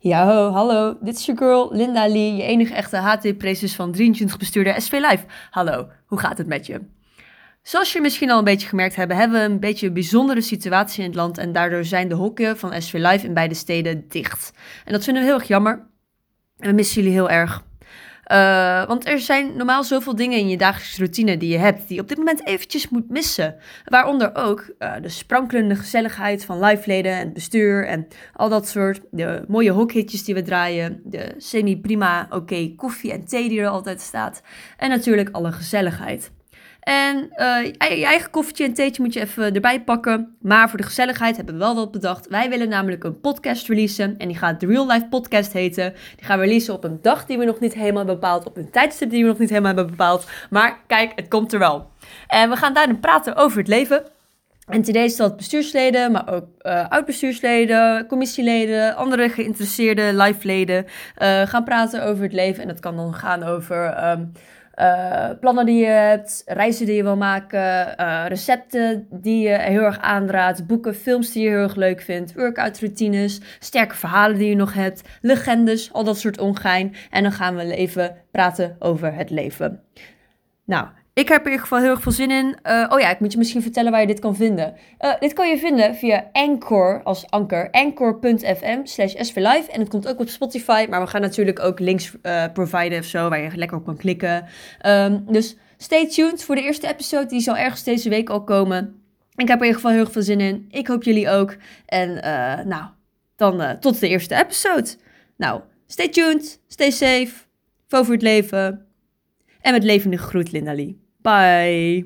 Ja, ho, hallo, dit is je girl Linda Lee, je enige echte HT-precies van 23 bestuurder SV Live. Hallo, hoe gaat het met je? Zoals je misschien al een beetje gemerkt hebben, hebben we een beetje een bijzondere situatie in het land en daardoor zijn de hokken van SV Live in beide steden dicht. En dat vinden we heel erg jammer en we missen jullie heel erg. Uh, want er zijn normaal zoveel dingen in je dagelijkse routine die je hebt, die je op dit moment eventjes moet missen. Waaronder ook uh, de sprankelende gezelligheid van liveleden en bestuur en al dat soort. De mooie hokhitjes die we draaien, de semi-prima oké koffie en thee die er altijd staat. En natuurlijk alle gezelligheid. En uh, je eigen koffietje en theetje moet je even erbij pakken. Maar voor de gezelligheid hebben we wel wat bedacht. Wij willen namelijk een podcast releasen. En die gaat de Real Life Podcast heten. Die gaan we releasen op een dag die we nog niet helemaal hebben bepaald. Op een tijdstip die we nog niet helemaal hebben bepaald. Maar kijk, het komt er wel. En we gaan daarin praten over het leven. En today is dat bestuursleden, maar ook uh, oud-bestuursleden, commissieleden, andere geïnteresseerde live-leden uh, gaan praten over het leven. En dat kan dan gaan over um, uh, plannen die je hebt, reizen die je wil maken, uh, recepten die je heel erg aanraadt, boeken, films die je heel erg leuk vindt, workout routines, sterke verhalen die je nog hebt, legendes, al dat soort ongein. En dan gaan we even praten over het leven. Nou, ik heb er in ieder geval heel erg veel zin in. Uh, oh ja, ik moet je misschien vertellen waar je dit kan vinden. Uh, dit kan je vinden via Anchor als anker. Anchor.fm slash svlive. En het komt ook op Spotify. Maar we gaan natuurlijk ook links uh, providen of zo. Waar je lekker op kan klikken. Um, dus stay tuned voor de eerste episode. Die zal ergens deze week al komen. Ik heb er in ieder geval heel erg veel zin in. Ik hoop jullie ook. En nou, dan tot de eerste episode. Nou, stay tuned. Stay safe. Voor het leven. En met levende groet, Linda Lee. Bye.